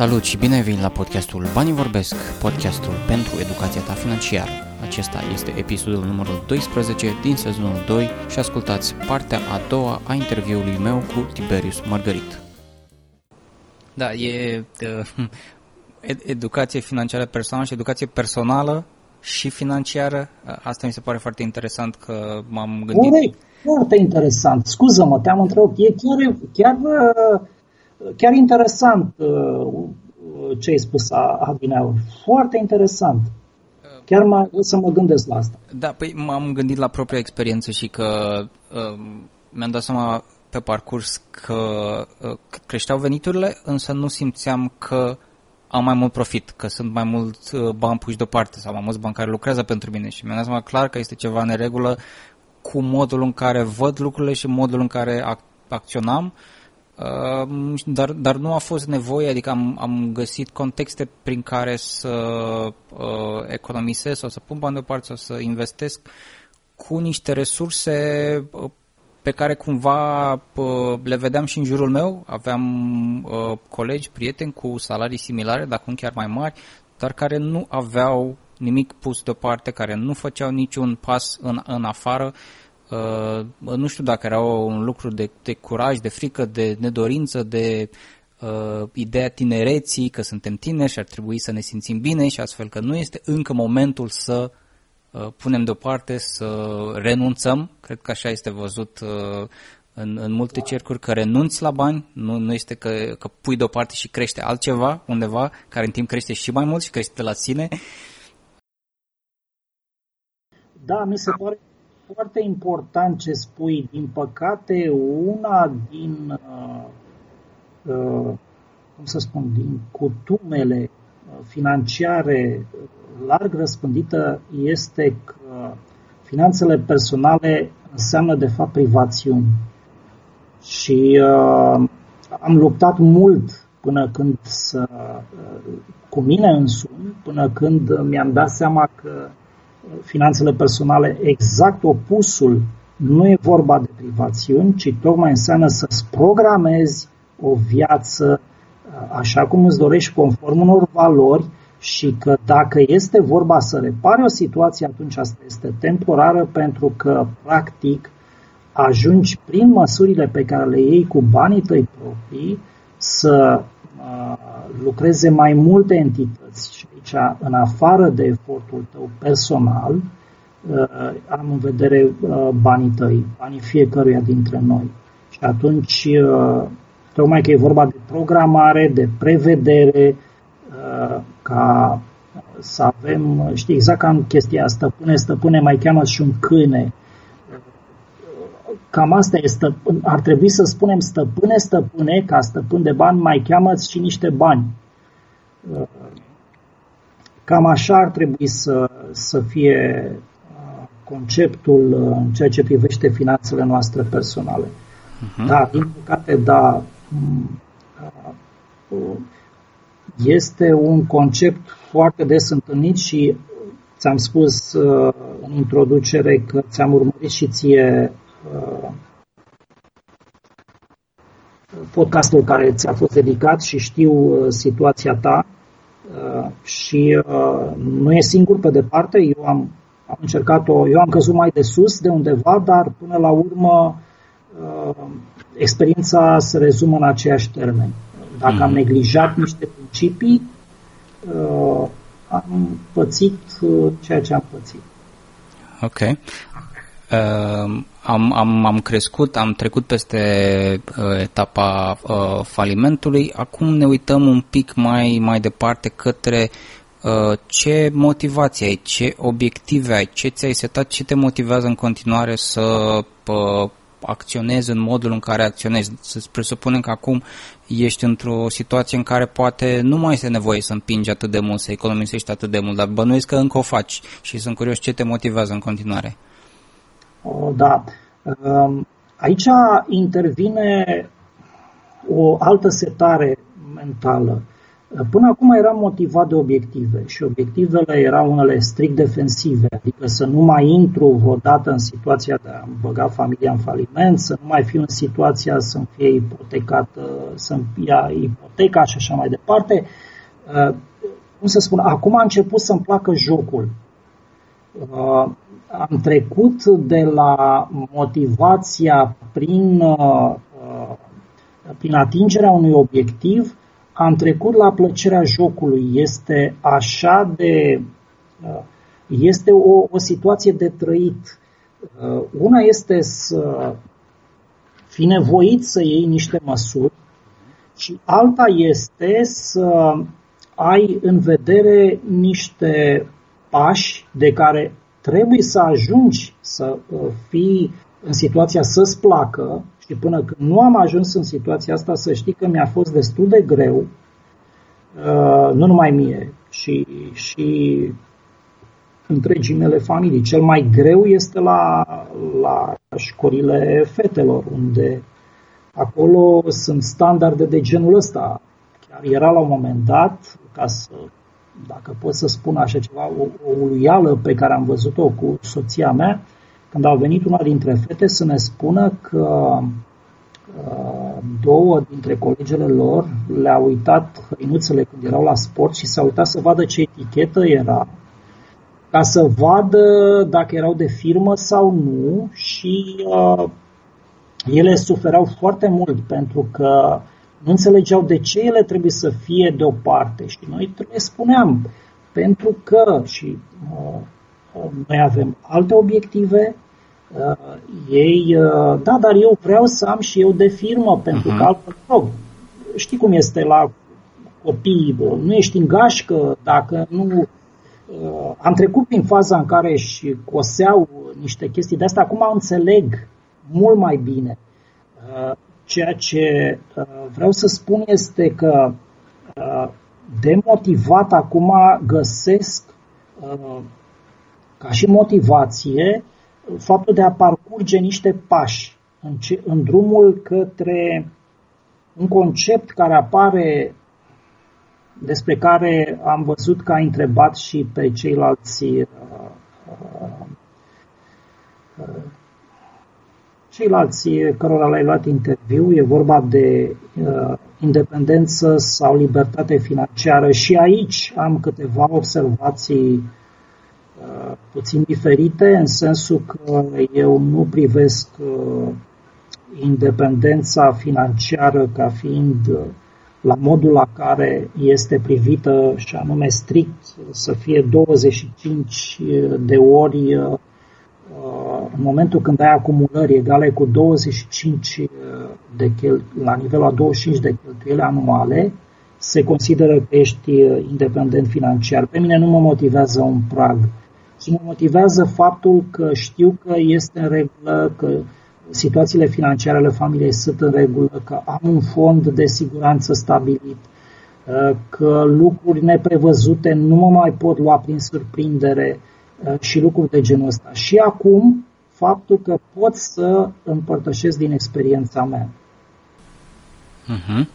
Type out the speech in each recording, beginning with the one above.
Salut și bine ai venit la podcastul Banii Vorbesc, podcastul pentru educația ta financiară. Acesta este episodul numărul 12 din sezonul 2 și ascultați partea a doua a interviului meu cu Tiberius Margarit. Da, e uh, educație financiară personală și educație personală și financiară. Asta mi se pare foarte interesant că m-am gândit. Corect, foarte interesant. Scuză-mă, te-am întrebat. E chiar, chiar uh, chiar interesant uh, ce ai spus Adineaur. Foarte interesant. Chiar mă, o să mă gândesc la asta. Da, păi m-am gândit la propria experiență și că uh, mi-am dat seama pe parcurs că uh, creșteau veniturile, însă nu simțeam că am mai mult profit, că sunt mai mult uh, bani puși deoparte sau mai mulți bani care lucrează pentru mine și mi-am dat seama clar că este ceva în regulă cu modul în care văd lucrurile și modul în care ac- acționam Uh, dar, dar nu a fost nevoie, adică am, am găsit contexte prin care să uh, economisesc sau să pun bani deoparte sau să investesc cu niște resurse uh, pe care cumva uh, le vedeam și în jurul meu. Aveam uh, colegi, prieteni cu salarii similare, dacă nu chiar mai mari, dar care nu aveau nimic pus deoparte, care nu făceau niciun pas în, în afară uh, Uh, nu știu dacă era un lucru de, de curaj, de frică, de nedorință, de uh, ideea tinereții, că suntem tineri și ar trebui să ne simțim bine și astfel că nu este încă momentul să uh, punem deoparte, să renunțăm. Cred că așa este văzut uh, în, în multe cercuri, că renunți la bani, nu, nu este că, că pui deoparte și crește altceva undeva, care în timp crește și mai mult și crește de la sine. Da, mi se pare foarte important ce spui. Din păcate, una din, uh, uh, cum să spun, din cutumele uh, financiare larg răspândită este că finanțele personale înseamnă de fapt privațiuni. Și uh, am luptat mult până când să, uh, cu mine însumi, până când mi-am dat seama că finanțele personale exact opusul. Nu e vorba de privațiuni, ci tocmai înseamnă să-ți programezi o viață uh, așa cum îți dorești, conform unor valori și că dacă este vorba să repare o situație, atunci asta este temporară pentru că, practic, ajungi prin măsurile pe care le iei cu banii tăi proprii să uh, lucreze mai multe entități și aici, în afară de efortul tău personal, uh, am în vedere uh, banii tăi, banii fiecăruia dintre noi. Și atunci, uh, tocmai că e vorba de programare, de prevedere, ca să avem, știi, exact ca în chestia stăpâne, stăpâne, mai cheamă și un câine. Cam asta este, ar trebui să spunem stăpâne, stăpâne, ca stăpân de bani, mai cheamă și niște bani Cam așa ar trebui să, să fie uh, conceptul uh, în ceea ce privește finanțele noastre personale. Uh-huh. Da, din păcate, da, mm, uh, este un concept foarte des întâlnit și ți-am spus în introducere că ți-am urmărit și ție podcastul care ți-a fost dedicat și știu situația ta Uh, și uh, nu e singur pe departe, eu am, am încercat o, eu am căzut mai de sus de undeva, dar până la urmă uh, experiența se rezumă în aceeași termen. Dacă am mhm. neglijat niște principii, am pățit ceea ce am pățit. Ok. Uh, am, am, am crescut, am trecut peste uh, etapa uh, falimentului, acum ne uităm un pic mai, mai departe către uh, ce motivație ai, ce obiective ai, ce ți-ai setat, ce te motivează în continuare să uh, acționezi în modul în care acționezi. Să presupunem că acum ești într-o situație în care poate nu mai este nevoie să împingi atât de mult, să economisești atât de mult, dar bănuiesc că încă o faci și sunt curios ce te motivează în continuare. Da. Um, aici intervine o altă setare mentală. Până acum eram motivat de obiective și obiectivele erau unele strict defensive, adică să nu mai intru vreodată în situația de a băga familia în faliment, să nu mai fiu în situația să-mi fie ipotecată, să-mi ia ipoteca și așa mai departe. Uh, cum să spun, acum a început să-mi placă jocul. Uh, am trecut de la motivația prin, uh, prin atingerea unui obiectiv am trecut la plăcerea jocului. Este așa de. Uh, este o, o situație de trăit. Uh, una este să fi nevoit să iei niște măsuri și alta este să ai în vedere niște pași de care trebuie să ajungi să uh, fii în situația să-ți placă și până când nu am ajuns în situația asta, să știi că mi-a fost destul de greu, uh, nu numai mie, și, și întregii mele familii. Cel mai greu este la, la școlile fetelor, unde acolo sunt standarde de genul ăsta. Chiar era la un moment dat, ca să, dacă pot să spun așa ceva, o, o uluială pe care am văzut-o cu soția mea, când a venit una dintre fete să ne spună că uh, două dintre colegele lor le-au uitat hăinuțele când erau la sport și s-au uitat să vadă ce etichetă era, ca să vadă dacă erau de firmă sau nu și uh, ele suferau foarte mult pentru că nu înțelegeau de ce ele trebuie să fie deoparte și noi trebuie spuneam pentru că și uh, noi avem alte obiective, uh, ei, uh, da, dar eu vreau să am și eu de firmă, pentru uh-huh. că altfel, oh, știi cum este la copii, bă, nu ești în gașcă dacă nu... Uh, am trecut prin faza în care își coseau niște chestii de asta, acum înțeleg mult mai bine. Uh, ceea ce uh, vreau să spun este că uh, demotivat acum găsesc uh, ca și motivație faptul de a parcurge niște pași în, ce, în drumul către un concept care apare despre care am văzut că a întrebat și pe ceilalți uh, uh, ceilalți cărora le-ai luat interviu, e vorba de uh, independență sau libertate financiară. Și aici am câteva observații Uh, puțin diferite, în sensul că eu nu privesc uh, independența financiară ca fiind uh, la modul la care este privită și anume strict să fie 25 de ori în momentul când ai acumulări egale cu 25 de chel- la nivelul a 25 de cheltuieli anuale, se consideră că ești independent financiar. Pe mine nu mă motivează un prag și mă motivează faptul că știu că este în regulă, că situațiile financiare ale familiei sunt în regulă, că am un fond de siguranță stabilit, uh, că lucruri neprevăzute nu mă mai pot lua prin surprindere uh, și lucruri de genul ăsta. Și acum, faptul că pot să împărtășesc din experiența mea. Uh-huh.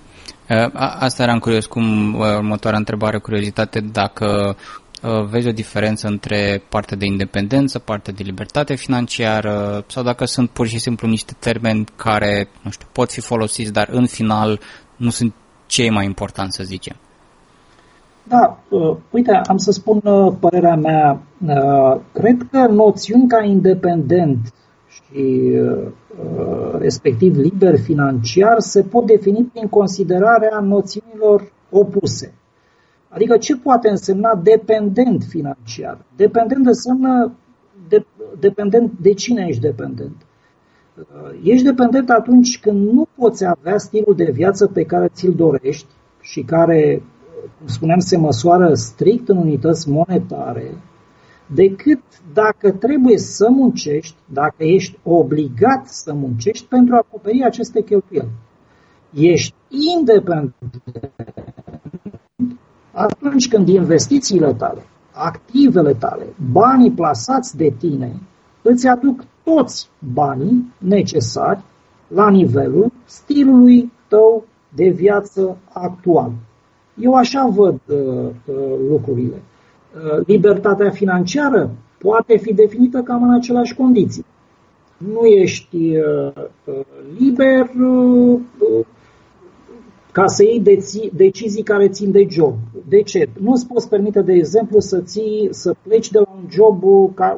Asta eram curios, cum următoarea întrebare, curiozitate, dacă Uh, vezi o diferență între partea de independență, partea de libertate financiară sau dacă sunt pur și simplu niște termeni care, nu știu, pot fi folosiți, dar în final nu sunt cei mai importanti, să zicem. Da, uh, uite, am să spun uh, părerea mea. Uh, cred că noțiuni ca independent și uh, respectiv liber financiar se pot defini prin considerarea noțiunilor opuse. Adică ce poate însemna dependent financiar? Dependent înseamnă de, dependent de cine ești dependent? Uh, ești dependent atunci când nu poți avea stilul de viață pe care ți-l dorești și care, cum spuneam, se măsoară strict în unități monetare, decât dacă trebuie să muncești, dacă ești obligat să muncești pentru a acoperi aceste cheltuieli. Ești independent atunci când investițiile tale, activele tale, banii plasați de tine, îți aduc toți banii necesari la nivelul stilului tău de viață actual. Eu așa văd uh, uh, lucrurile. Uh, libertatea financiară poate fi definită cam în aceleași condiții. Nu ești uh, uh liber uh, ca să iei deci- decizii care țin de job. De ce? Nu îți poți permite, de exemplu, să, ții, să pleci de la un job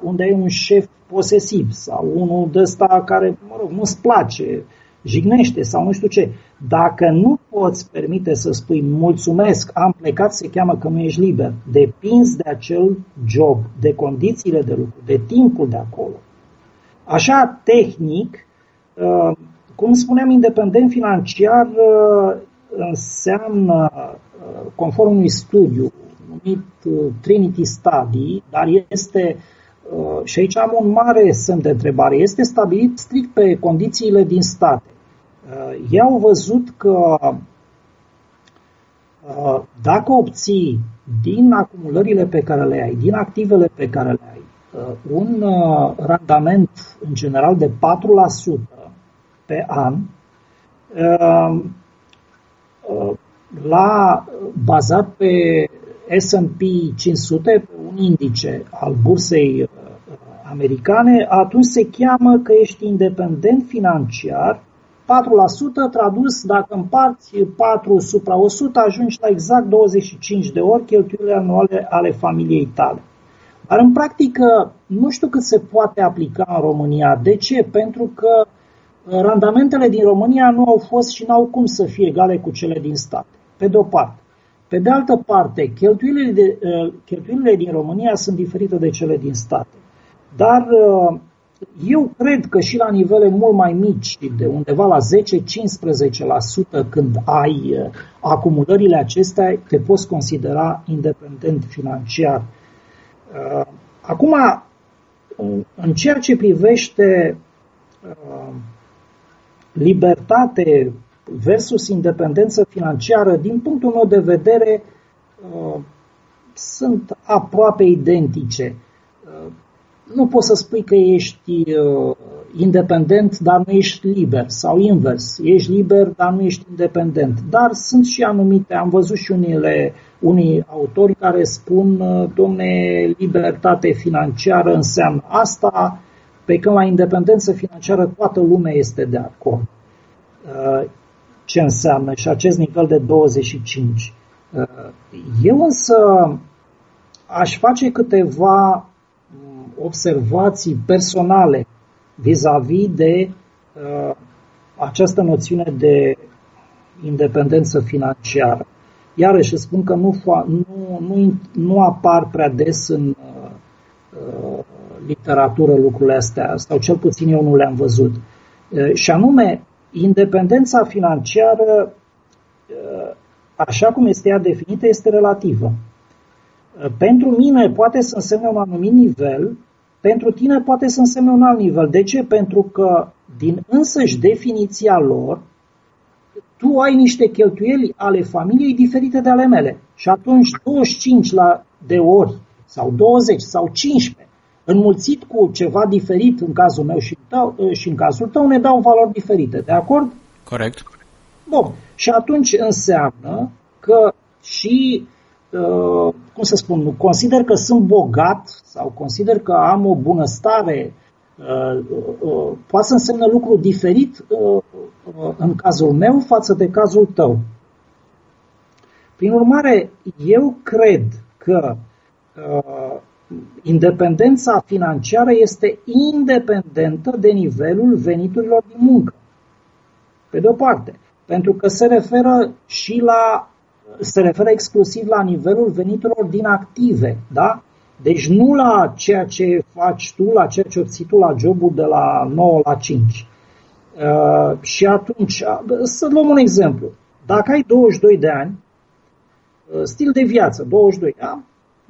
unde ai un șef posesiv sau unul de ăsta care, mă rog, nu-ți place, jignește sau nu știu ce. Dacă nu poți permite să spui mulțumesc, am plecat, se cheamă că nu ești liber. Depinzi de acel job, de condițiile de lucru, de timpul de acolo. Așa, tehnic, uh, cum spuneam, independent financiar uh, înseamnă, uh, conform unui studiu numit Trinity Study, dar este, și aici am un mare semn de întrebare, este stabilit strict pe condițiile din state. Ei au văzut că dacă obții din acumulările pe care le ai, din activele pe care le ai, un randament în general de 4% pe an, la bazat pe S&P 500, pe un indice al bursei americane, atunci se cheamă că ești independent financiar 4% tradus, dacă împarți 4 supra 100, ajungi la exact 25 de ori cheltuielile anuale ale familiei tale. Dar în practică nu știu cât se poate aplica în România. De ce? Pentru că uh, randamentele din România nu au fost și n-au cum să fie egale cu cele din stat. Pe de o parte. Pe de altă parte, cheltuielile, de, uh, cheltuielile din România sunt diferite de cele din state. Dar uh, eu cred că și la nivele mult mai mici, de undeva la 10-15% când ai uh, acumulările acestea, te poți considera independent financiar. Uh, acum, în ceea ce privește uh, libertate versus independență financiară, din punctul meu de vedere, sunt aproape identice nu poți să spui că ești uh, independent, dar nu ești liber, sau invers, ești liber, dar nu ești independent. Dar sunt și anumite, am văzut și unele, unii autori care spun, uh, domne, libertate financiară înseamnă asta, pe când la independență financiară toată lumea este de acord. Uh, ce înseamnă și acest nivel de 25. Uh, eu însă aș face câteva observații personale vis-a-vis de uh, această noțiune de independență financiară. Iarăși spun că nu, nu, nu, nu apar prea des în uh, uh, literatură lucrurile astea, sau cel puțin eu nu le-am văzut. Uh, și anume, independența financiară, uh, așa cum este ea definită, este relativă. Uh, pentru mine poate să însemne un anumit nivel pentru tine poate să însemne un alt nivel. De ce? Pentru că din însăși definiția lor, tu ai niște cheltuieli ale familiei diferite de ale mele. Și atunci 25 la, de ori, sau 20, sau 15, înmulțit cu ceva diferit în cazul meu și, tău, și în cazul tău, ne dau valori diferite. De acord? Corect. Bun. Și atunci înseamnă că și Uh, cum să spun, consider că sunt bogat sau consider că am o bunăstare, uh, uh, poate să însemne lucru diferit în cazul meu față de cazul tău. Prin urmare, eu cred că independența financiară este independentă de nivelul veniturilor din muncă. Pe de o parte, pentru că se referă și la se referă exclusiv la nivelul veniturilor din active, da? Deci nu la ceea ce faci tu, la ceea ce obții tu la jobul de la 9 la 5. Uh, și atunci, uh, să luăm un exemplu. Dacă ai 22 de ani, uh, stil de viață, 22, da?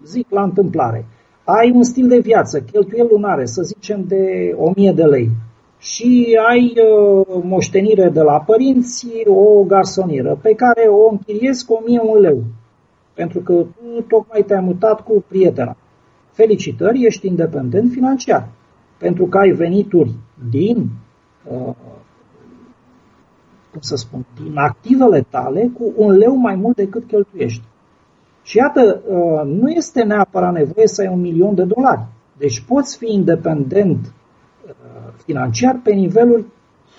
zic la întâmplare, ai un stil de viață, cheltuieli lunare, să zicem de 1000 de lei, și ai uh, moștenire de la părinți o garsonieră pe care o închiriezi cu 1001 leu. Pentru că tu tocmai te-ai mutat cu prietena. Felicitări, ești independent financiar. Pentru că ai venituri din uh, cum să spun, din activele tale cu un leu mai mult decât cheltuiești. Și iată, uh, nu este neapărat nevoie să ai un milion de dolari. Deci poți fi independent uh, financiar pe niveluri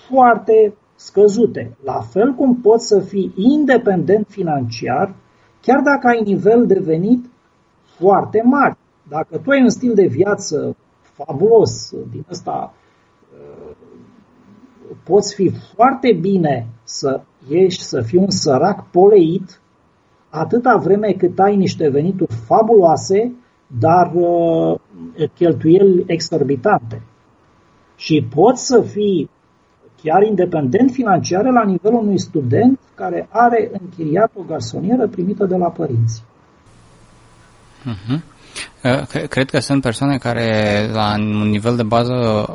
foarte scăzute. La fel cum poți să fii independent financiar, chiar dacă ai nivel de venit foarte mari. Dacă tu ai un stil de viață fabulos, din ăsta uh, poți fi foarte bine să ieși, să fii un sărac poleit, atâta vreme cât ai niște venituri fabuloase, dar uh, cheltuieli exorbitante. Și poți să fii chiar independent financiar la nivelul unui student care are închiriat o garsonieră primită de la părinți. Uh-huh. Cred că sunt persoane care la un nivel de bază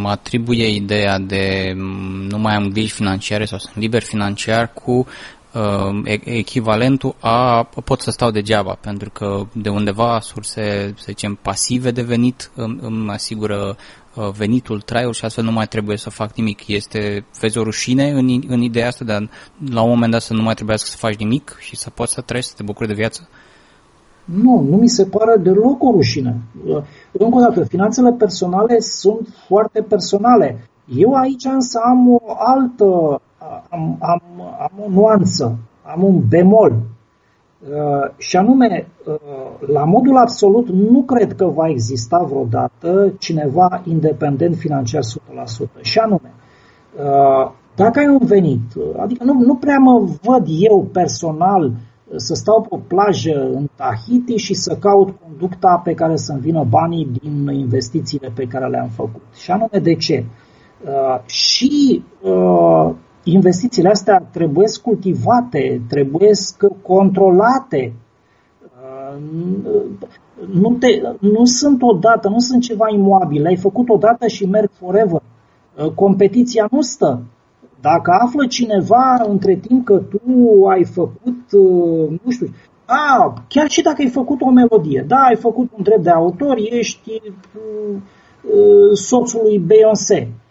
mă atribuie ideea de nu mai am griji financiare sau sunt liber financiar cu echivalentul a pot să stau degeaba, pentru că de undeva surse, să zicem, pasive de venit îmi, îmi asigură venitul, traiul și astfel nu mai trebuie să fac nimic. Este, vezi o rușine în, în ideea asta de a, la un moment dat să nu mai trebuiască să faci nimic și să poți să trăiești, să te bucuri de viață? Nu, nu mi se pare deloc o rușine. Încă o dată, finanțele personale sunt foarte personale. Eu aici însă am o altă, am, am, am o nuanță, am un bemol. Uh, și anume, uh, la modul absolut, nu cred că va exista vreodată cineva independent financiar 100%. Și anume, uh, dacă ai un venit, adică nu, nu prea mă văd eu personal să stau pe o plajă în Tahiti și să caut conducta pe care să-mi vină banii din investițiile pe care le-am făcut. Și anume de ce? Uh, și uh, investițiile astea trebuie cultivate, trebuie controlate. Uh, nu, te, nu sunt odată, nu sunt ceva imobil. Ai făcut odată și merg forever. Uh, competiția nu stă dacă află cineva între timp că tu ai făcut, uh, nu știu, a, chiar și dacă ai făcut o melodie, da, ai făcut un drept de autor, ești uh, uh, soțul lui Beyoncé uh,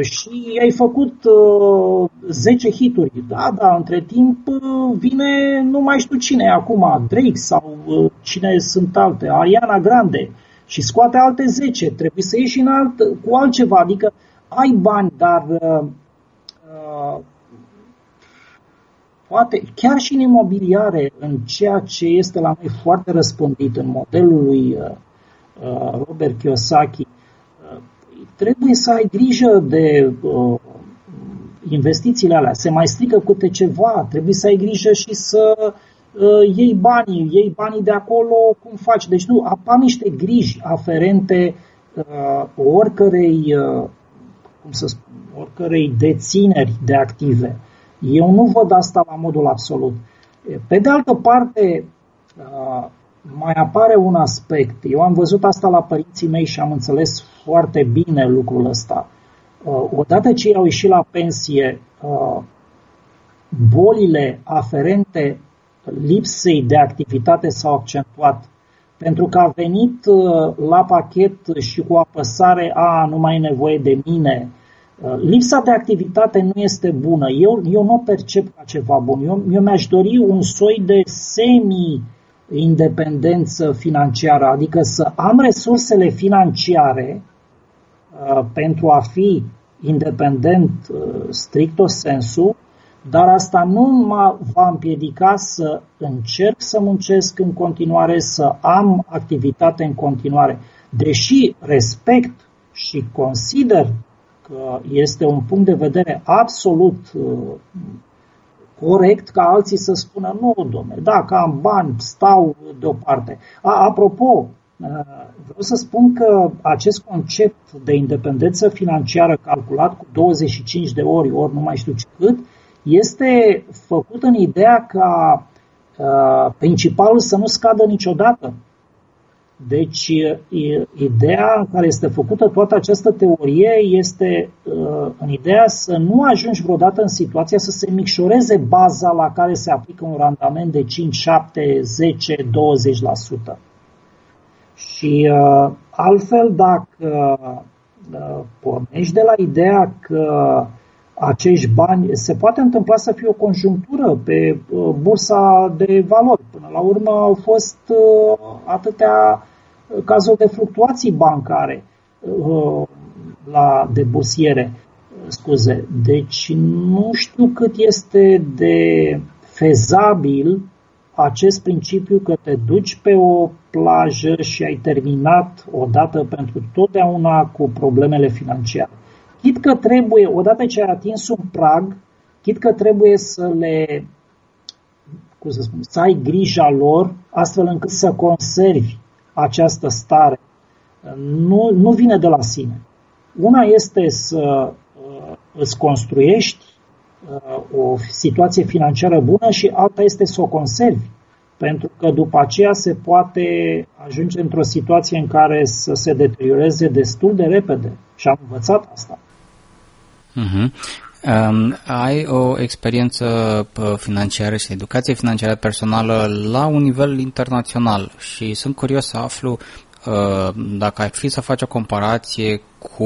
și ai făcut uh, 10 hituri, da, da, între timp uh, vine, nu mai știu cine acum, Drake sau uh, cine sunt alte, Ariana Grande. Și scoate alte 10, trebuie să ieși în alt, cu altceva, adică ai bani, dar uh, poate chiar și în imobiliare, în ceea ce este la noi foarte răspândit în modelul lui uh, uh, Robert Kiyosaki, uh, trebuie să ai grijă de investițiile alea. Se mai strică câte ceva, trebuie să ai grijă și să iei banii, iei banii de acolo, cum faci. Deci nu, apar niște griji aferente oricărei, cum să spun, oricărei dețineri de active. Eu nu văd asta la modul absolut. Pe de altă parte, mai apare un aspect. Eu am văzut asta la părinții mei și am înțeles foarte bine lucrul ăsta. Odată ce au ieșit la pensie, bolile aferente lipsei de activitate s-au accentuat pentru că a venit la pachet și cu apăsare a nu mai e nevoie de mine, Uh, lipsa de activitate nu este bună. Eu, eu nu o percep ca ceva bun. Eu, eu mi-aș dori un soi de semi-independență financiară, adică să am resursele financiare uh, pentru a fi independent uh, stricto sensu, dar asta nu mă va împiedica să încerc să muncesc în continuare, să am activitate în continuare. Deși respect și consider că este un punct de vedere absolut uh, corect ca alții să spună nu, domnule, dacă am bani, stau deoparte. A, apropo, uh, vreau să spun că acest concept de independență financiară calculat cu 25 de ori, ori nu mai știu ce cât, este făcut în ideea ca uh, principalul să nu scadă niciodată. Deci, ideea în care este făcută toată această teorie este în ideea să nu ajungi vreodată în situația să se micșoreze baza la care se aplică un randament de 5, 7, 10, 20%. Și altfel, dacă pornești de la ideea că acești bani, se poate întâmpla să fie o conjunctură pe uh, bursa de valori. Până la urmă au fost uh, atâtea cazuri de fluctuații bancare la, de bursiere. Scuze. Deci nu știu cât este de fezabil acest principiu că te duci pe o plajă și ai terminat odată pentru totdeauna cu problemele financiare. Chit că trebuie, odată ce ai atins un prag, chit că trebuie să le, cum să spun, să ai grija lor, astfel încât să conservi această stare. Nu, nu vine de la sine. Una este să uh, îți construiești uh, o situație financiară bună și alta este să o conservi. Pentru că după aceea se poate ajunge într-o situație în care să se deterioreze destul de repede. Și am învățat asta. Uh-huh. Um, ai o experiență financiară și educație financiară personală la un nivel internațional și sunt curios să aflu uh, dacă ai fi să faci o comparație cu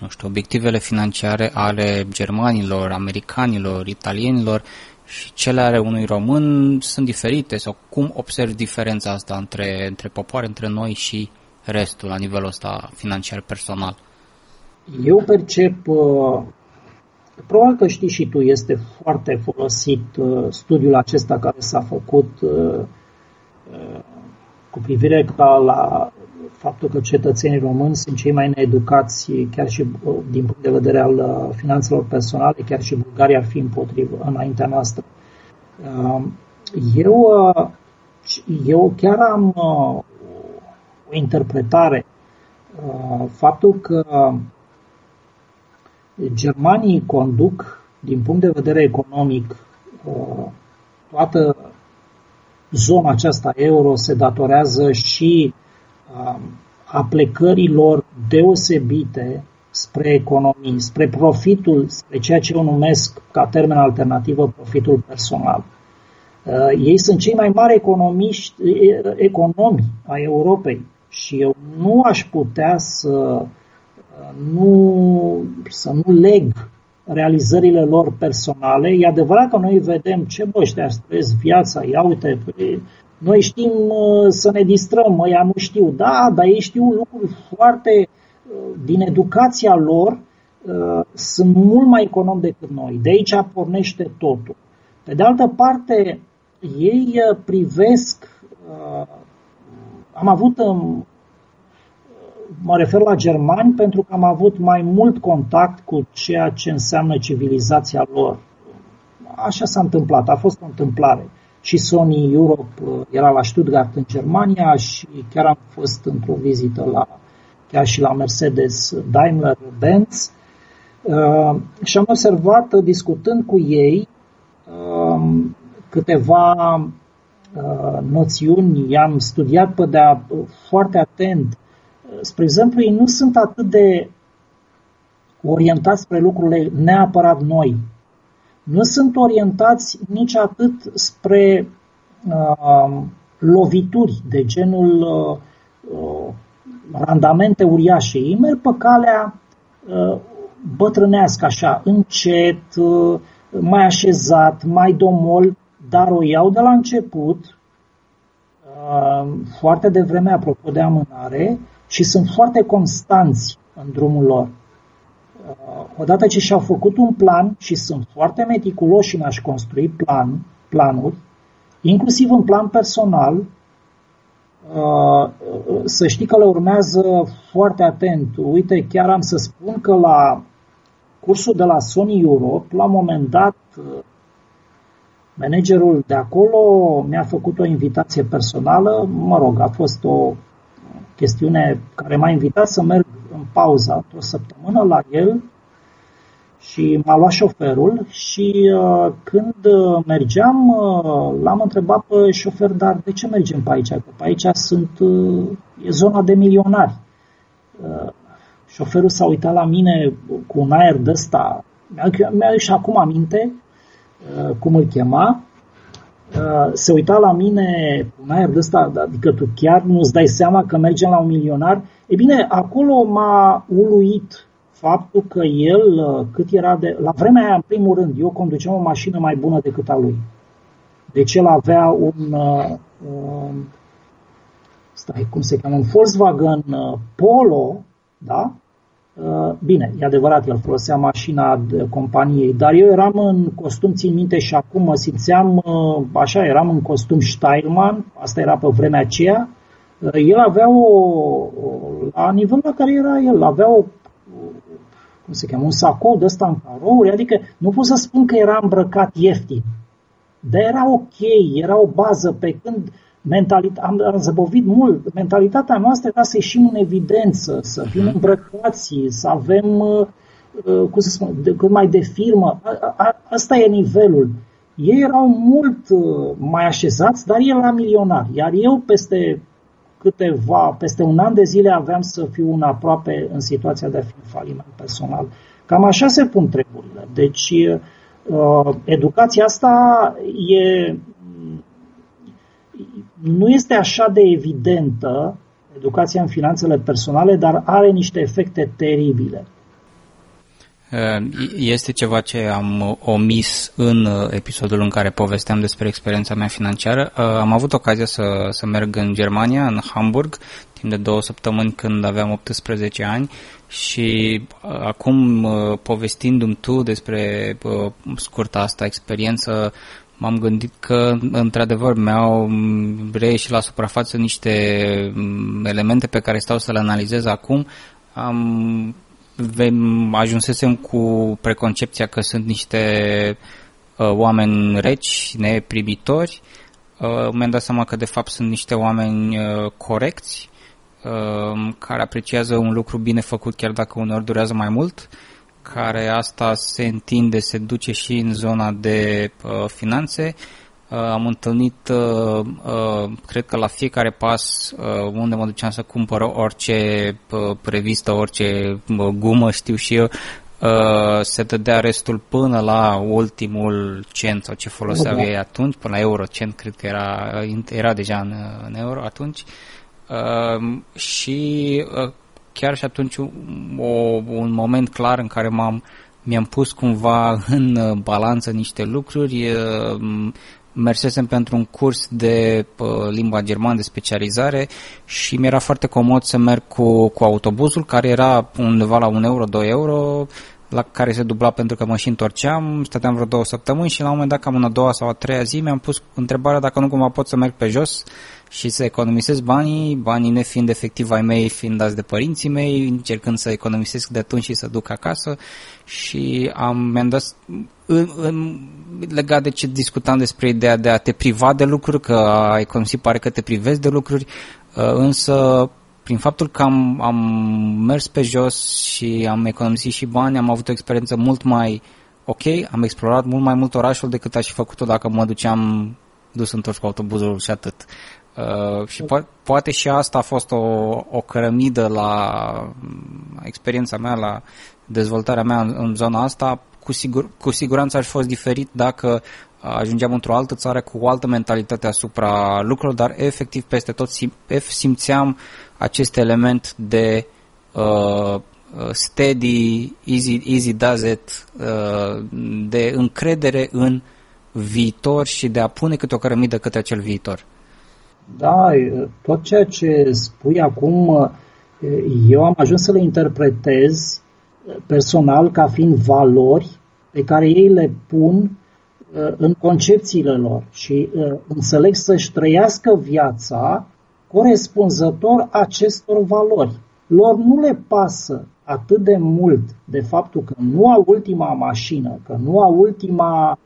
nu știu, obiectivele financiare ale germanilor, americanilor, italienilor și cele ale unui român sunt diferite sau cum observi diferența asta între, între popoare, între noi și restul la nivelul ăsta financiar personal? Eu percep uh Probabil că știi și tu, este foarte folosit uh, studiul acesta care s-a făcut uh, uh, cu privire ca la faptul că cetățenii români sunt cei mai needucați, chiar și din punct de vedere al finanțelor personale, chiar și Bulgaria ar fi împotrivă, înaintea noastră. Eu, eu chiar am o interpretare, faptul că Germanii conduc, din punct de vedere economic, uh, toată zona aceasta euro se datorează și um, aplecărilor deosebite spre economii, spre profitul, spre ceea ce eu numesc ca termen alternativă profitul personal. Uh, ei sunt cei mai mari economiști, economi ai Europei și eu nu aș putea să nu, să nu leg realizările lor personale. E adevărat că noi vedem ce bă, ăștia trăiesc viața, ia uite, păi, noi știm uh, să ne distrăm, ăia nu știu. Da, dar ei știu lucruri foarte uh, din educația lor, uh, sunt mult mai econom decât noi. De aici pornește totul. Pe de altă parte, ei privesc, am avut mă refer la germani pentru că am avut mai mult contact cu ceea ce înseamnă civilizația lor. Așa s-a întâmplat, a fost o întâmplare. Și Sony Europe uh, era la Stuttgart în Germania și chiar am fost într-o vizită la, chiar și la Mercedes Daimler Benz. Uh, și am observat, uh, discutând cu ei, uh, câteva uh, noțiuni, i-am studiat pe de-a foarte atent. Spre exemplu, ei nu sunt atât de orientați spre lucrurile neapărat noi. Nu sunt orientați nici atât spre uh, lovituri de genul uh, uh, randamente uriașe. Ei merg pe calea uh, bătrânească așa, încet, uh, mai așezat, mai domol, dar o iau de la început, uh, foarte devreme, apropo de amânare, și sunt foarte constanți în drumul lor. Uh, odată ce și-au făcut un plan și sunt foarte meticuloși în a-și construi plan, planuri, inclusiv în plan personal, uh, să știi că le urmează foarte atent. Uite, chiar am să spun că la cursul de la Sony Europe, la un moment dat, uh, managerul de acolo mi-a făcut o invitație personală, mă rog, a fost o chestiune care m-a invitat să merg în pauza o săptămână la el și m-a luat șoferul și uh, când uh, mergeam, uh, l-am întrebat pe șofer, dar de ce mergem pe aici? Că pe aici sunt, uh, e zona de milionari. Uh, șoferul s-a uitat la mine cu un aer de ăsta, mi-a, mi-a și acum aminte uh, cum îl chema, Uh, se uita la mine cu un aer de ăsta, adică tu chiar nu-ți dai seama că mergem la un milionar. E bine, acolo m-a uluit faptul că el, uh, cât era de... La vremea aia, în primul rând, eu conduceam o mașină mai bună decât a lui. Deci el avea un... Uh, uh, stai, cum se cheamă? Un Volkswagen uh, Polo, da? Uh, bine, e adevărat, el folosea mașina de companiei, dar eu eram în costum, țin minte și acum mă simțeam uh, așa, eram în costum Steilman, asta era pe vremea aceea, el avea o, la nivelul la care era el, avea o, cum se cheamă, un sacou de ăsta în carouri, adică nu pot să spun că era îmbrăcat ieftin, dar era ok, era o bază pe când mentalit- am, am zăbovit mult, mentalitatea noastră era să ieșim în evidență, să fim mhm. îmbrăcați, să avem, uh, uh, cum să spun, de, cât mai de firmă, a, a, asta e nivelul. Ei erau mult uh, mai așezați, dar el era milionar, iar eu peste câteva, peste un an de zile aveam să fiu un aproape în situația de a fi în faliment personal. Cam așa se pun treburile. Deci, uh, educația asta e, nu este așa de evidentă, educația în finanțele personale, dar are niște efecte teribile. Uh, este ceva ce am omis în uh, episodul în care povesteam despre experiența mea financiară. Uh, am avut ocazia să, să merg în Germania, în Hamburg, timp de două săptămâni când aveam 18 ani și acum povestindu-mi tu despre scurta asta experiență, m-am gândit că într-adevăr mi-au reieșit la suprafață niște mm, elemente pe care stau să le analizez acum. Am ajunsesem cu preconcepția că sunt niște uh, oameni reci, neprimitori. Uh, mi-am dat seama că de fapt sunt niște oameni uh, corecți, uh, care apreciază un lucru bine făcut chiar dacă uneori durează mai mult, care asta se întinde, se duce și în zona de uh, finanțe. Uh, Uh, am întâlnit, uh, uh, cred că la fiecare pas unde mă duceam să cumpăr orice revistă, orice gumă, știu și eu, se dădea restul până la ultimul cent sau ce foloseau ei atunci, până la eurocent, cred că era, era deja în, în euro atunci. și chiar și atunci o, un moment clar în care m-am mi-am pus cumva în balanță niște lucruri, mersesem pentru un curs de uh, limba germană de specializare și mi-era foarte comod să merg cu, cu autobuzul care era undeva la 1 euro, 2 euro, la care se dubla pentru că mă și întorceam, stăteam vreo două săptămâni și la un moment dat, cam în a doua sau a treia zi, mi-am pus întrebarea dacă nu cumva pot să merg pe jos și să economisesc banii, banii nefiind efectiv ai mei, fiind dați de părinții mei, încercând să economisesc de atunci și să duc acasă și am, mi-am dat în, în, legat de ce discutam despre ideea de a te priva de lucruri, că a economisi pare că te privezi de lucruri, uh, însă prin faptul că am, am mers pe jos și am economisit și bani, am avut o experiență mult mai ok, am explorat mult mai mult orașul decât aș fi făcut-o dacă mă duceam dus întors cu autobuzul și atât. Uh, și po- poate și asta a fost o, o cărămidă la experiența mea, la dezvoltarea mea în, în zona asta. Cu, sigur, cu siguranță ar fi fost diferit dacă ajungeam într-o altă țară cu o altă mentalitate asupra lucrurilor, dar efectiv peste tot sim- simțeam acest element de uh, steady, easy, easy does it, uh, de încredere în viitor și de a pune câte o cărămidă către acel viitor. Da, tot ceea ce spui acum, eu am ajuns să le interpretez personal ca fiind valori pe care ei le pun în concepțiile lor și înțeleg să-și trăiască viața corespunzător acestor valori. Lor nu le pasă atât de mult de faptul că nu au ultima mașină, că nu au ultima,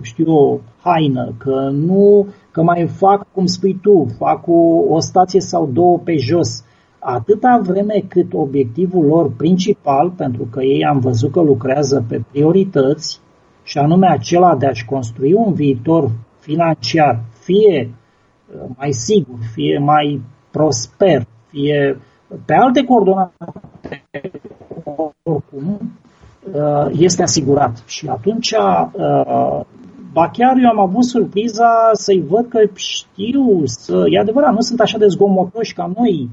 știu eu, haină, că nu că mai fac, cum spui tu, fac o, o stație sau două pe jos, atâta vreme cât obiectivul lor principal, pentru că ei am văzut că lucrează pe priorități, și anume acela de a-și construi un viitor financiar, fie uh, mai sigur, fie mai prosper, fie pe alte coordonate, oricum, uh, este asigurat. Și atunci uh, Ba chiar eu am avut surpriza să-i văd că știu, să, e adevărat, nu sunt așa de zgomotoși ca noi,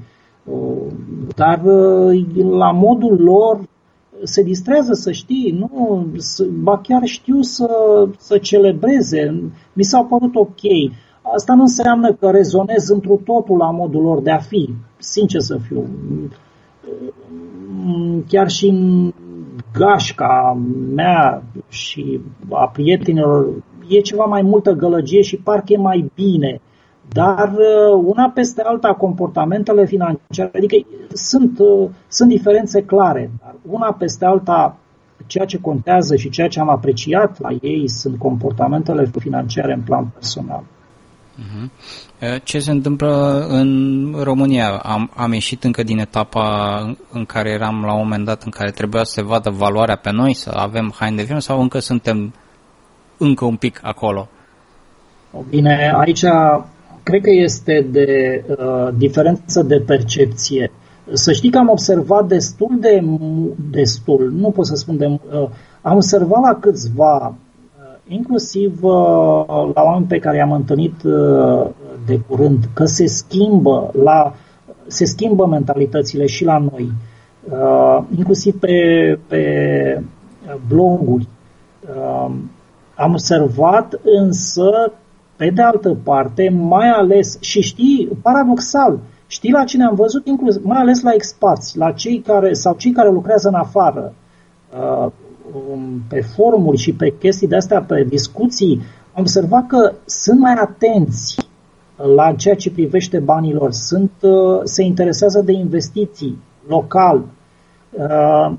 Dar la modul lor se distrează, să știi, nu, ba chiar știu să, să celebreze. Mi s-au părut ok. Asta nu înseamnă că rezonez întru totul la modul lor de a fi, sincer să fiu. Chiar și în gașca mea și a prietenilor e ceva mai multă gălăgie și parcă e mai bine. Dar uh, una peste alta, comportamentele financiare, adică sunt, uh, sunt diferențe clare, dar una peste alta, ceea ce contează și ceea ce am apreciat la ei sunt comportamentele financiare în plan personal. Mhm. Ce se întâmplă în România? Am, am ieșit încă din etapa în care eram la un moment dat în care trebuia să se vadă valoarea pe noi, să avem haine de firmă sau încă suntem încă un pic acolo? Bine, aici cred că este de uh, diferență de percepție. Să știi că am observat destul de destul, nu pot să spun de uh, am observat la câțiva inclusiv uh, la oameni pe care i-am întâlnit uh, de curând, că se schimbă, la, se schimbă mentalitățile și la noi, uh, inclusiv pe, pe bloguri. Am observat însă, pe de altă parte, mai ales, și știi, paradoxal, știi la cine am văzut, inclusiv, mai ales la expați, la cei care, sau cei care lucrează în afară, Um, pe forumuri și pe chestii de astea, pe discuții, am observat că sunt mai atenți la ceea ce privește banilor, sunt, uh, se interesează de investiții local. Uh,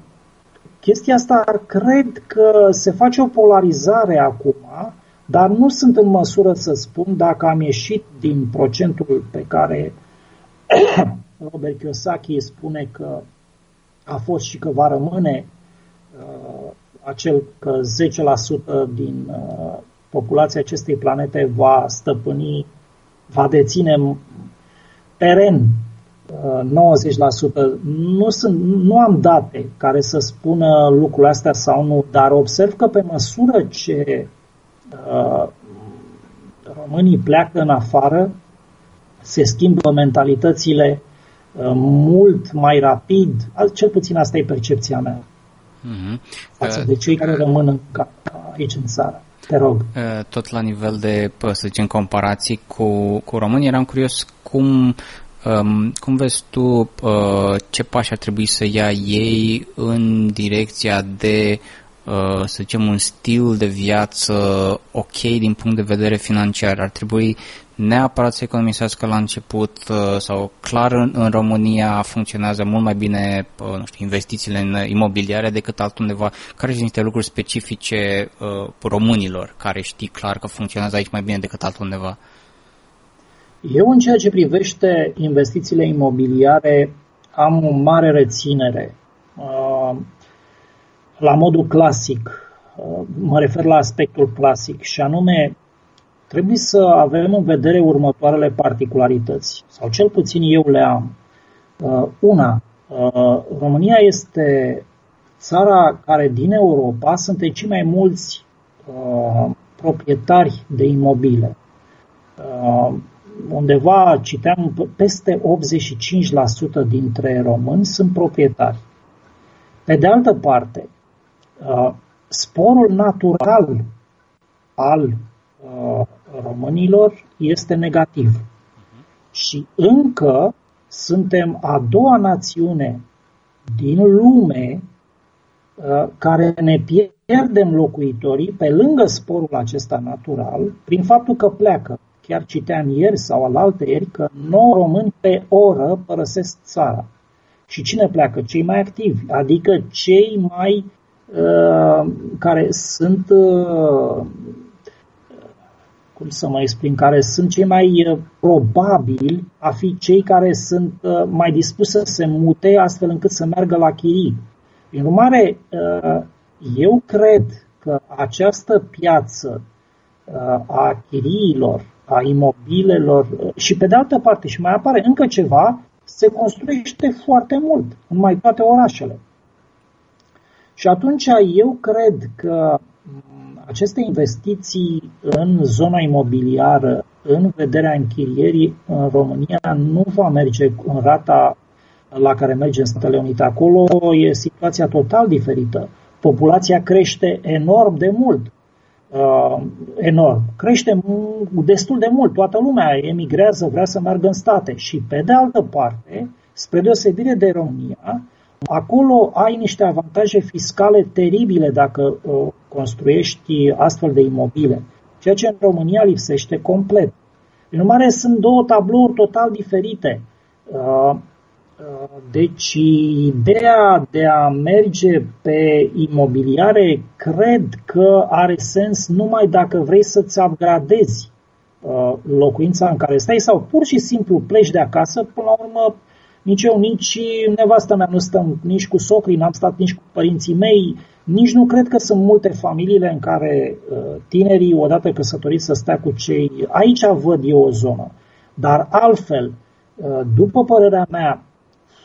chestia asta cred că se face o polarizare acum, dar nu sunt în măsură să spun dacă am ieșit din procentul pe care Robert Kiyosaki spune că a fost și că va rămâne uh, acel că 10% din uh, populația acestei planete va stăpâni, va deține peren uh, 90%. Nu, sunt, nu am date care să spună lucrul astea sau nu, dar observ că pe măsură ce uh, românii pleacă în afară, se schimbă mentalitățile uh, mult mai rapid, cel puțin asta e percepția mea mm-hmm. față de cei care rămân în, aici în țară. Te rog. Tot la nivel de, să zicem, comparații cu, cu România, eram curios cum, um, cum vezi tu uh, ce pași ar trebui să ia ei în direcția de Uh, să zicem, un stil de viață ok din punct de vedere financiar. Ar trebui neapărat să economisească la început uh, sau clar în, în România funcționează mult mai bine uh, nu știu, investițiile în imobiliare decât altundeva. Care sunt niște lucruri specifice uh, românilor care știi clar că funcționează aici mai bine decât altundeva? Eu în ceea ce privește investițiile imobiliare am o mare reținere. Uh, la modul clasic, uh, mă refer la aspectul clasic, și anume trebuie să avem în vedere următoarele particularități, sau cel puțin eu le am. Uh, una, uh, România este țara care din Europa sunt cei mai mulți proprietari de imobile. Undeva, citeam, peste 85% dintre români sunt proprietari. Pe de altă parte, Uh, sporul natural al uh, românilor este negativ. Și încă suntem a doua națiune din lume uh, care ne pierdem locuitorii pe lângă sporul acesta natural prin faptul că pleacă. Chiar citeam ieri sau alaltă ieri că 9 români pe oră părăsesc țara. Și cine pleacă? Cei mai activi, adică cei mai Uh, care sunt, uh, cum să mă exprim, care sunt cei mai uh, probabili a fi cei care sunt mai dispuși să se mute astfel încât să meargă la chirii. Prin urmare, eu cred că această piață a chiriilor, a imobilelor și pe de altă parte și mai apare încă ceva, se construiește foarte mult în mai toate orașele. Și atunci eu cred că mm, aceste investiții în zona imobiliară, în vederea închirierii în România, nu va merge în rata la care merge în Statele Unite. Acolo e situația total diferită. Populația crește enorm de mult. Uh, enorm. Crește destul de mult. Toată lumea emigrează, vrea să meargă în state. Și pe de altă parte, spre deosebire de România, acolo ai niște avantaje fiscale teribile dacă uh, construiești astfel de imobile. Ceea ce în România lipsește complet. În urmare, sunt două tablouri total diferite. Uh, deci, ideea de a merge pe imobiliare cred că are sens numai dacă vrei să-ți upgradezi uh, locuința în care stai sau pur și simplu pleci de acasă. Până la urmă, nici eu, nici nevastă mea nu stăm nici cu socrii, n-am stat nici cu părinții mei, nici nu cred că sunt multe familiile în care uh, tinerii, odată căsătoriți, să stea cu cei... Aici văd eu o zonă. Dar altfel, uh, după părerea mea,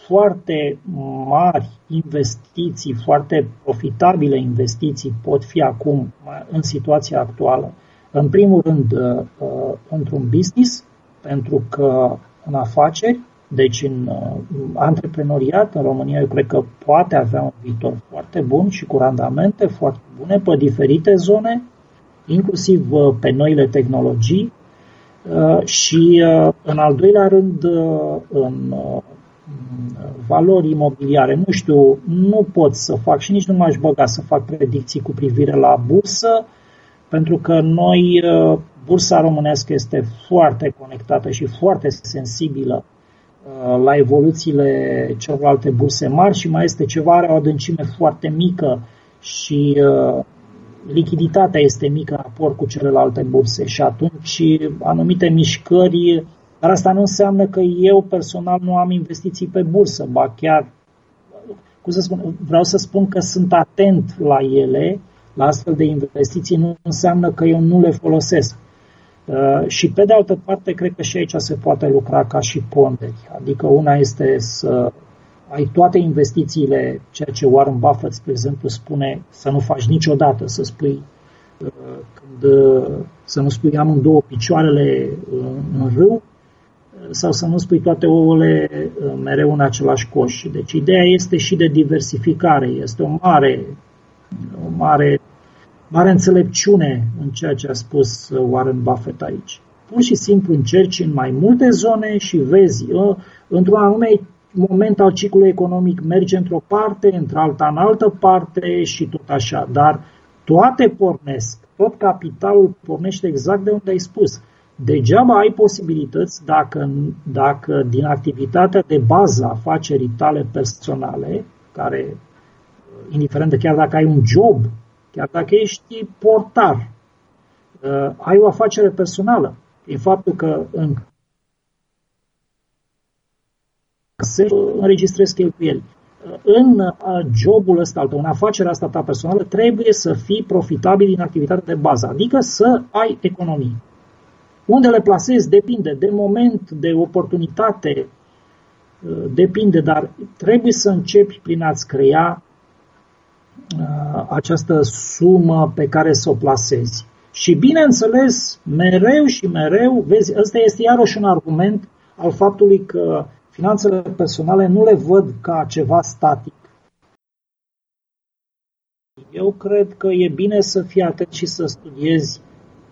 foarte mari investiții, foarte profitabile investiții pot fi acum în situația actuală. În primul rând, uh, uh, într-un business, pentru că în afaceri, deci în uh, antreprenoriat, în România, eu cred că poate avea un viitor foarte bun și cu randamente foarte bune pe diferite zone, inclusiv pe noile tehnologii și, în al doilea rând, în valori imobiliare. Nu știu, nu pot să fac și nici nu m-aș băga să fac predicții cu privire la bursă, pentru că noi, uh, bursa românească este foarte conectată și foarte sensibilă uh, la evoluțiile celorlalte burse mari și mai este ceva, are o adâncime foarte mică și uh, lichiditatea este mică în raport cu celelalte burse și atunci anumite mișcări dar asta nu înseamnă că eu personal nu am investiții pe bursă, ba chiar, cum să spun, vreau să spun că sunt atent la ele, la astfel de investiții, nu înseamnă că eu nu le folosesc. Uh, și pe de altă parte, cred că și aici se poate lucra ca și ponderi. Adică una este să ai toate investițiile, ceea ce Warren Buffett, spre exemplu, spune să nu faci niciodată, să spui uh, când, uh, să nu spui amândouă picioarele în râu, sau să nu spui toate ouăle uh, mereu în același coș. Deci ideea este și de diversificare. Este o mare, o mare, mare înțelepciune în ceea ce a spus uh, Warren Buffett aici. Pur și simplu încerci în mai multe zone și vezi, uh, într-un anume moment al ciclului economic merge într-o parte, într-alta în altă parte și tot așa. Dar toate pornesc, tot capitalul pornește exact de unde ai spus Degeaba ai posibilități dacă, dacă din activitatea de bază a afacerii tale personale, care, indiferent de chiar dacă ai un job, chiar dacă ești portar, uh, ai o afacere personală. E faptul că în se înregistrezi cheltuieli. Uh, în uh, jobul ăsta, în afacerea asta ta personală, trebuie să fii profitabil din activitatea de bază, adică să ai economie. Unde le plasezi depinde de moment, de oportunitate, uh, depinde, dar trebuie să începi prin a-ți crea uh, această sumă pe care să o plasezi. Și bineînțeles, mereu și mereu, vezi, ăsta este iarăși un argument al faptului că finanțele personale nu le văd ca ceva static. Eu cred că e bine să fii atent și să studiezi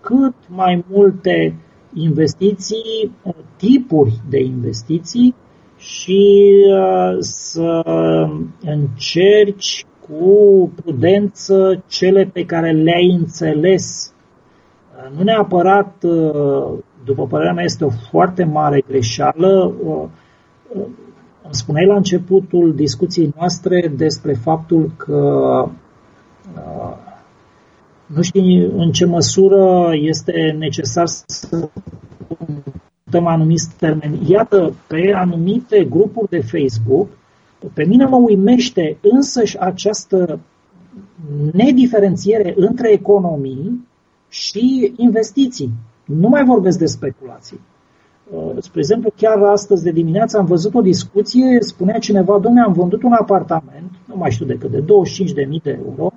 cât mai multe investiții, tipuri de investiții și uh, să încerci cu prudență cele pe care le-ai înțeles. Uh, nu neapărat, uh, după părerea mea, este o foarte mare greșeală. Îmi spuneai la începutul discuției noastre despre faptul că nu știu în ce măsură este necesar să dăm anumiți termeni. Iată, pe anumite grupuri de Facebook, pe mine mă uimește însăși această nediferențiere între economii și investiții. Nu mai vorbesc de speculații. Uh, spre exemplu, chiar astăzi de dimineață am văzut o discuție, spunea cineva, domnule, am vândut un apartament, nu mai știu decât de 25.000 de euro,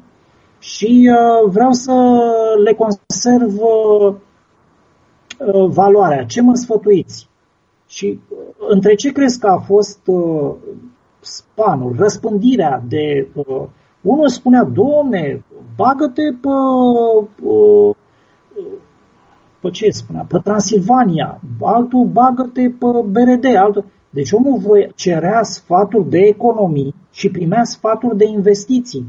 și uh, vreau să le conserv uh, valoarea. Ce mă sfătuiți? Și între ce crezi că a fost spanul, răspândirea de... Unul spunea, domne, bagă-te pe, pe ce spunea, pe Transilvania, altul bagă-te pe BRD, altul... Deci omul voi cerea sfaturi de economii și primea sfaturi de investiții.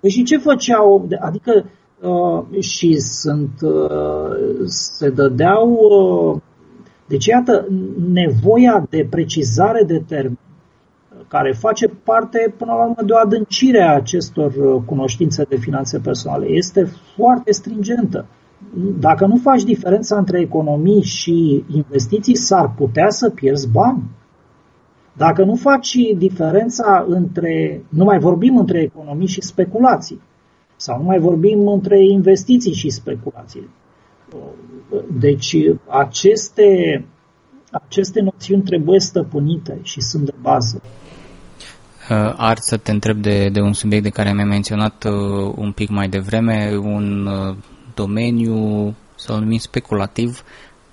Păi și ce făceau? Adică uh, și sunt, uh, se dădeau, uh, deci iată, nevoia de precizare de termen care face parte, până la urmă, de o adâncire a acestor uh, cunoștințe de finanțe personale. Este foarte stringentă. Dacă nu faci diferența între economii și investiții, s-ar putea să pierzi bani. Dacă nu faci diferența între, nu mai vorbim între economii și speculații, sau nu mai vorbim între investiții și speculații. Deci aceste, aceste noțiuni trebuie stăpânite și sunt de bază. Uh, Ar să te întreb de, de un subiect de care mi-ai menționat uh, un pic mai devreme, un uh, domeniu, să-l numim speculativ,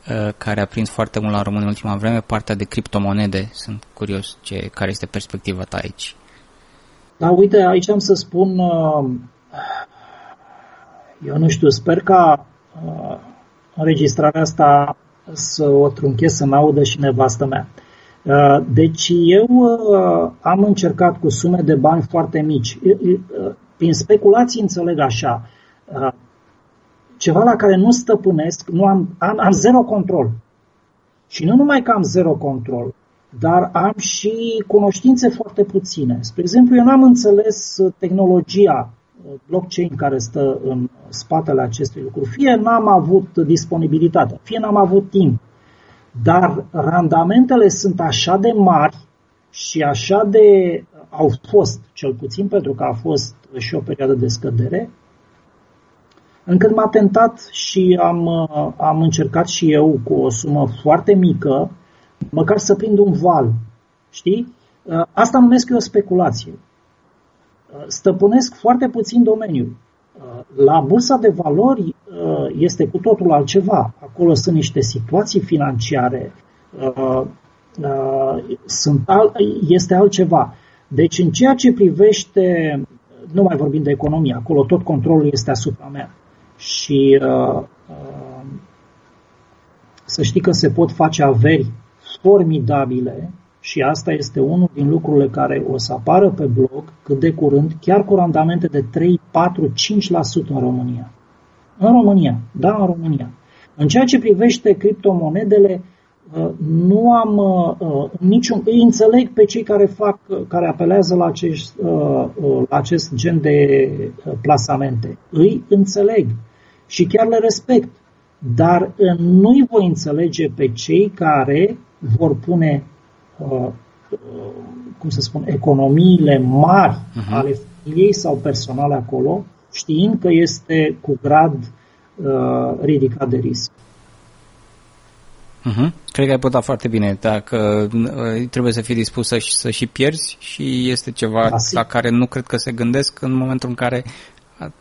uh, care a prins foarte mult la român în ultima vreme, partea de criptomonede. Sunt curios ce, care este perspectiva ta aici. Da, uite, aici am să spun, uh, eu nu știu, sper ca uh, înregistrarea asta să o trunchez, să mă audă și nevastă mea. Deci eu am încercat cu sume de bani foarte mici. Prin speculații înțeleg așa, ceva la care nu stăpânesc, nu am, am, am zero control. Și nu numai că am zero control, dar am și cunoștințe foarte puține. Spre exemplu, eu n-am înțeles tehnologia uh, blockchain care stă în spatele acestui lucru. Fie n-am avut disponibilitate, fie n-am avut timp, dar randamentele sunt așa de mari și așa de au fost, cel puțin pentru că a fost și o perioadă de scădere, încât m-a tentat și am, uh, am încercat și eu cu o sumă foarte mică, măcar să prind un val. Știi? Uh, asta numesc eu o speculație. Uh, stăpânesc foarte puțin domeniul. La bursa de valori este cu totul altceva. Acolo sunt niște situații financiare, sunt al, este altceva. Deci în ceea ce privește, nu mai vorbim de economie, acolo tot controlul este asupra mea și uh, uh, să știi că se pot face averi formidabile și asta este unul din lucrurile care o să apară pe blog cât de curând, chiar cu randamente de 3, 4, 5% în România. În România, da, în România. În ceea ce privește criptomonedele, uh, nu am uh, niciun. Îi înțeleg pe cei care fac, care apelează la acest, uh, la acest gen de plasamente. Îi înțeleg și chiar le respect. Dar nu-i voi înțelege pe cei care vor pune, uh, uh, cum să spun, economiile mari uh-huh. ale familiei sau personale acolo, știind că este cu grad uh, ridicat de risc. Uh-huh. Cred că ai putea foarte bine. Dacă uh, trebuie să fii dispus să, să și pierzi și este ceva da, la care nu cred că se gândesc în momentul în care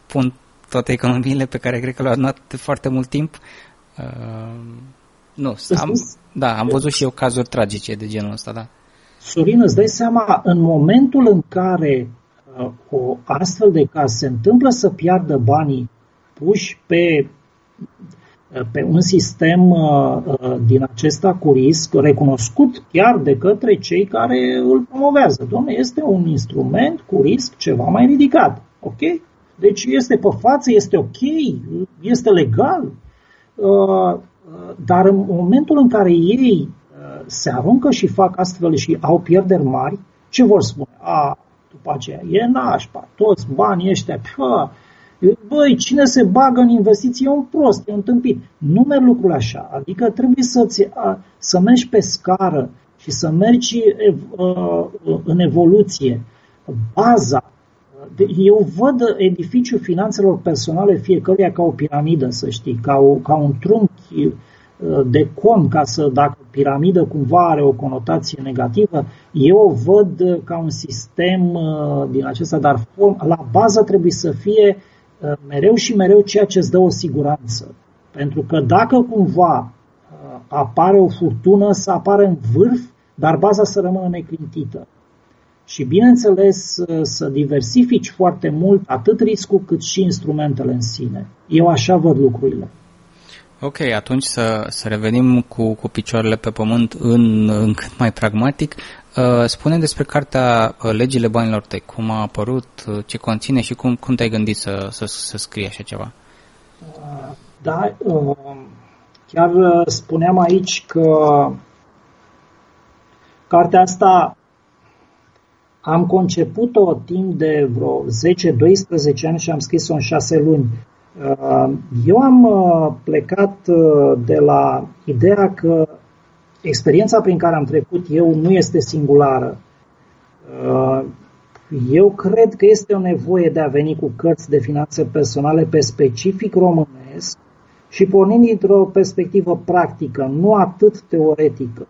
pun toate economiile pe care cred că le-au dat de foarte mult timp. Uh, nu, am, da, am văzut și eu cazuri tragice de genul ăsta, da. Sorin, îți dai seama, în momentul în care uh, o astfel de caz se întâmplă să piardă banii puși pe, uh, pe un sistem uh, uh, din acesta cu risc, recunoscut chiar de către cei care îl promovează. Domnule, este un instrument cu risc ceva mai ridicat. Ok? Deci este pe față, este ok, este legal, uh, dar în momentul în care ei uh, se aruncă și fac astfel și au pierderi mari, ce vor spune? A, după aceea, e nașpa, toți banii ăștia, pă, băi, cine se bagă în investiții e un prost, e un tâmpit. Nu merg lucrurile așa, adică trebuie să, să mergi pe scară și să mergi uh, în evoluție. Baza eu văd edificiul finanțelor personale fiecăruia ca o piramidă, să știi, ca, o, ca un trunchi uh, de con, ca să, dacă piramidă cumva are o conotație negativă, eu o văd ca un sistem uh, din acesta, dar la bază trebuie să fie uh, mereu și mereu ceea ce îți dă o siguranță. Pentru că dacă cumva apare o furtună, să apară în vârf, dar baza să rămână neclintită. Și bineînțeles să diversifici foarte mult atât riscul cât și instrumentele în sine. Eu așa văd lucrurile. Ok, atunci să, să revenim cu, cu picioarele pe pământ în, în cât mai pragmatic. Uh, spune despre cartea uh, Legile banilor tăi, cum a apărut, uh, ce conține și cum, cum te-ai gândit să, să, să scrii așa ceva. Da, chiar spuneam aici că cartea asta am conceput-o timp de vreo 10-12 ani și am scris-o în 6 luni. Eu am plecat de la ideea că experiența prin care am trecut eu nu este singulară. Uh, eu cred că este o nevoie de a veni cu cărți de finanțe personale pe specific românesc și pornind dintr-o perspectivă practică, nu atât teoretică.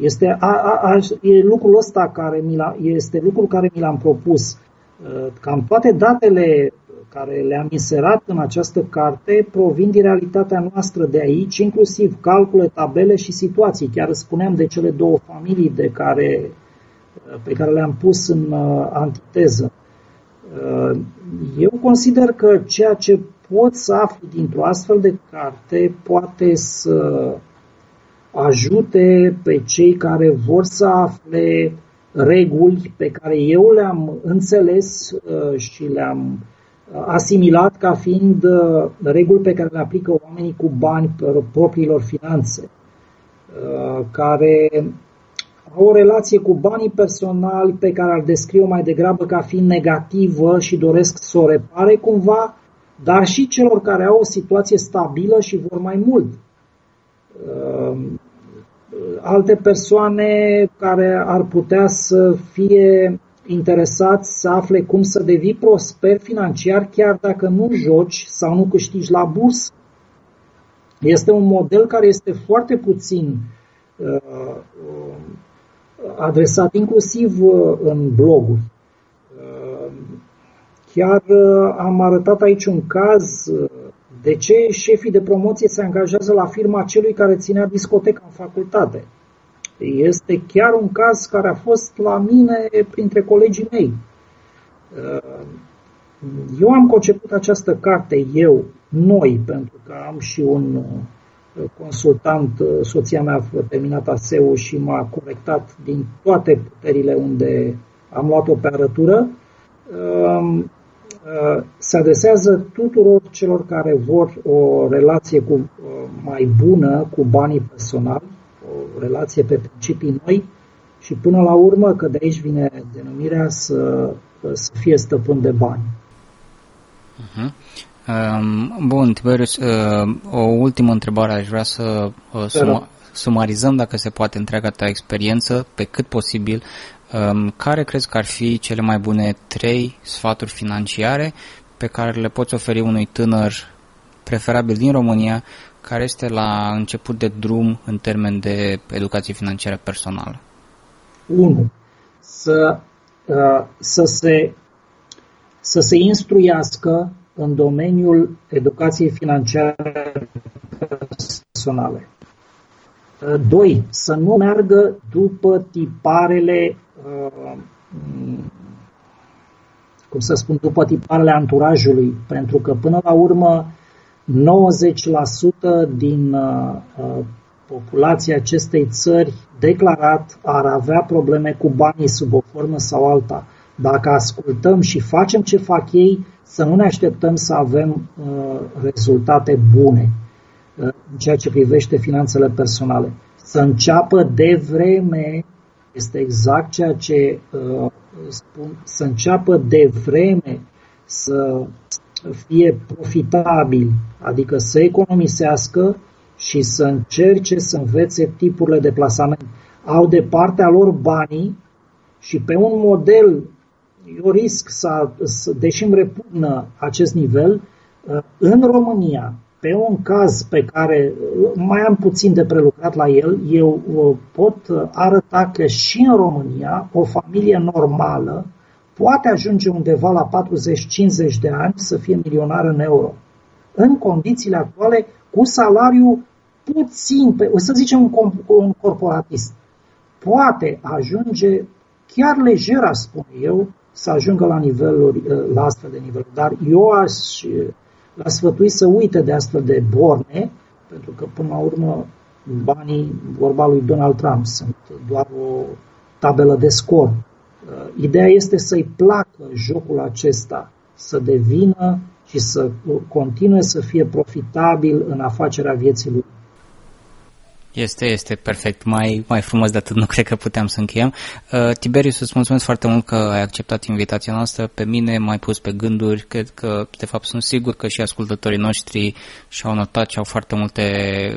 Este a, a, a, e lucrul ăsta care mi l este lucrul care mi l-am propus. Uh, cam toate datele care le-am inserat în această carte provin din realitatea noastră de aici, inclusiv calcule, tabele și situații. Chiar spuneam de cele două familii de care, pe care le-am pus în uh, antiteză. Uh, eu consider că ceea ce pot să aflu dintr-o astfel de carte poate să ajute pe cei care vor să afle reguli pe care eu le-am înțeles uh, și le-am asimilat ca fiind uh, reguli pe care le aplică oamenii cu bani propriilor finanțe, uh, care au o relație cu banii personali pe care ar descrie-o mai degrabă ca fiind negativă și doresc să o repare cumva, dar și celor care au o situație stabilă și vor mai mult. Uh, alte persoane care ar putea să fie interesați să afle cum să devii prosper financiar chiar dacă nu joci sau nu câștigi la bursă. Este un model care este foarte puțin uh, adresat inclusiv uh, în bloguri. Uh, chiar uh, am arătat aici un caz uh, de ce șefii de promoție se angajează la firma celui care ținea discoteca în facultate. Este chiar un caz care a fost la mine printre colegii mei. Uh, eu am conceput această carte, eu, noi, pentru că am și un uh, consultant, uh, soția mea a terminat ASEU și m-a corectat din toate puterile unde am luat-o pe arătură, se adresează tuturor celor care vor o relație cu, mai bună cu banii personali, o relație pe principii noi și până la urmă, că de aici vine denumirea, să, să fie stăpân de bani. Uh-huh. Um, bun, Tiberius, uh, o ultimă întrebare aș vrea să uh, suma, sumarizăm, dacă se poate, întreaga ta experiență, pe cât posibil. Um, care crezi că ar fi cele mai bune trei sfaturi financiare pe care le poți oferi unui tânăr, preferabil din România, care este la început de drum în termen de educație financiară personală? 1. Să, uh, să, se, să se instruiască în domeniul educației financiare personale. 2. Uh, să nu meargă după tiparele, uh, cum să spun, după tiparele anturajului, pentru că până la urmă 90% din uh, uh, populația acestei țări declarat ar avea probleme cu banii sub o formă sau alta. Dacă ascultăm și facem ce fac ei, să nu ne așteptăm să avem uh, rezultate bune uh, în ceea ce privește finanțele personale. Să înceapă de vreme, este exact ceea ce uh, spun, să înceapă de vreme să fie profitabil, adică să economisească și să încerce să învețe tipurile de plasament. Au de partea lor banii și pe un model, eu risc să, să deși îmi repugnă acest nivel, în România, pe un caz pe care mai am puțin de prelucrat la el, eu pot arăta că și în România o familie normală poate ajunge undeva la 40-50 de ani să fie milionar în euro. În condițiile actuale, cu salariu puțin, pe, să zicem un, un corporatist, poate ajunge chiar lejer, aș spune eu, să ajungă la niveluri, la astfel de niveluri. Dar eu aș l-aș sfătui să uite de astfel de borne, pentru că până la urmă banii, vorba lui Donald Trump, sunt doar o tabelă de scor. Uh, ideea este să-i placă jocul acesta, să devină și să continue să fie profitabil în afacerea vieții lui. Este, este perfect. Mai, mai frumos de atât nu cred că puteam să încheiem. Uh, Tiberius, îți mulțumesc foarte mult că ai acceptat invitația noastră. Pe mine m-ai pus pe gânduri. Cred că, de fapt, sunt sigur că și ascultătorii noștri și-au notat și au foarte multe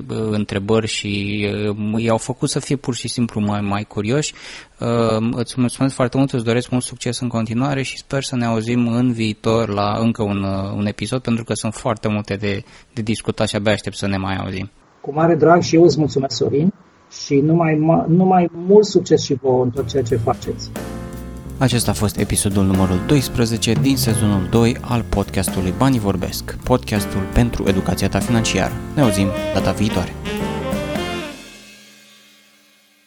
uh, întrebări și uh, i-au făcut să fie pur și simplu mai, mai curioși. Uh, îți mulțumesc foarte mult, îți doresc mult succes în continuare și sper să ne auzim în viitor la încă un, uh, un episod, pentru că sunt foarte multe de, de discutat și abia aștept să ne mai auzim. Cu mare drag și eu îți mulțumesc, Sorin, și numai, numai mult succes și vouă în tot ceea ce faceți. Acesta a fost episodul numărul 12 din sezonul 2 al podcastului Banii Vorbesc, podcastul pentru educația ta financiară. Ne auzim data viitoare!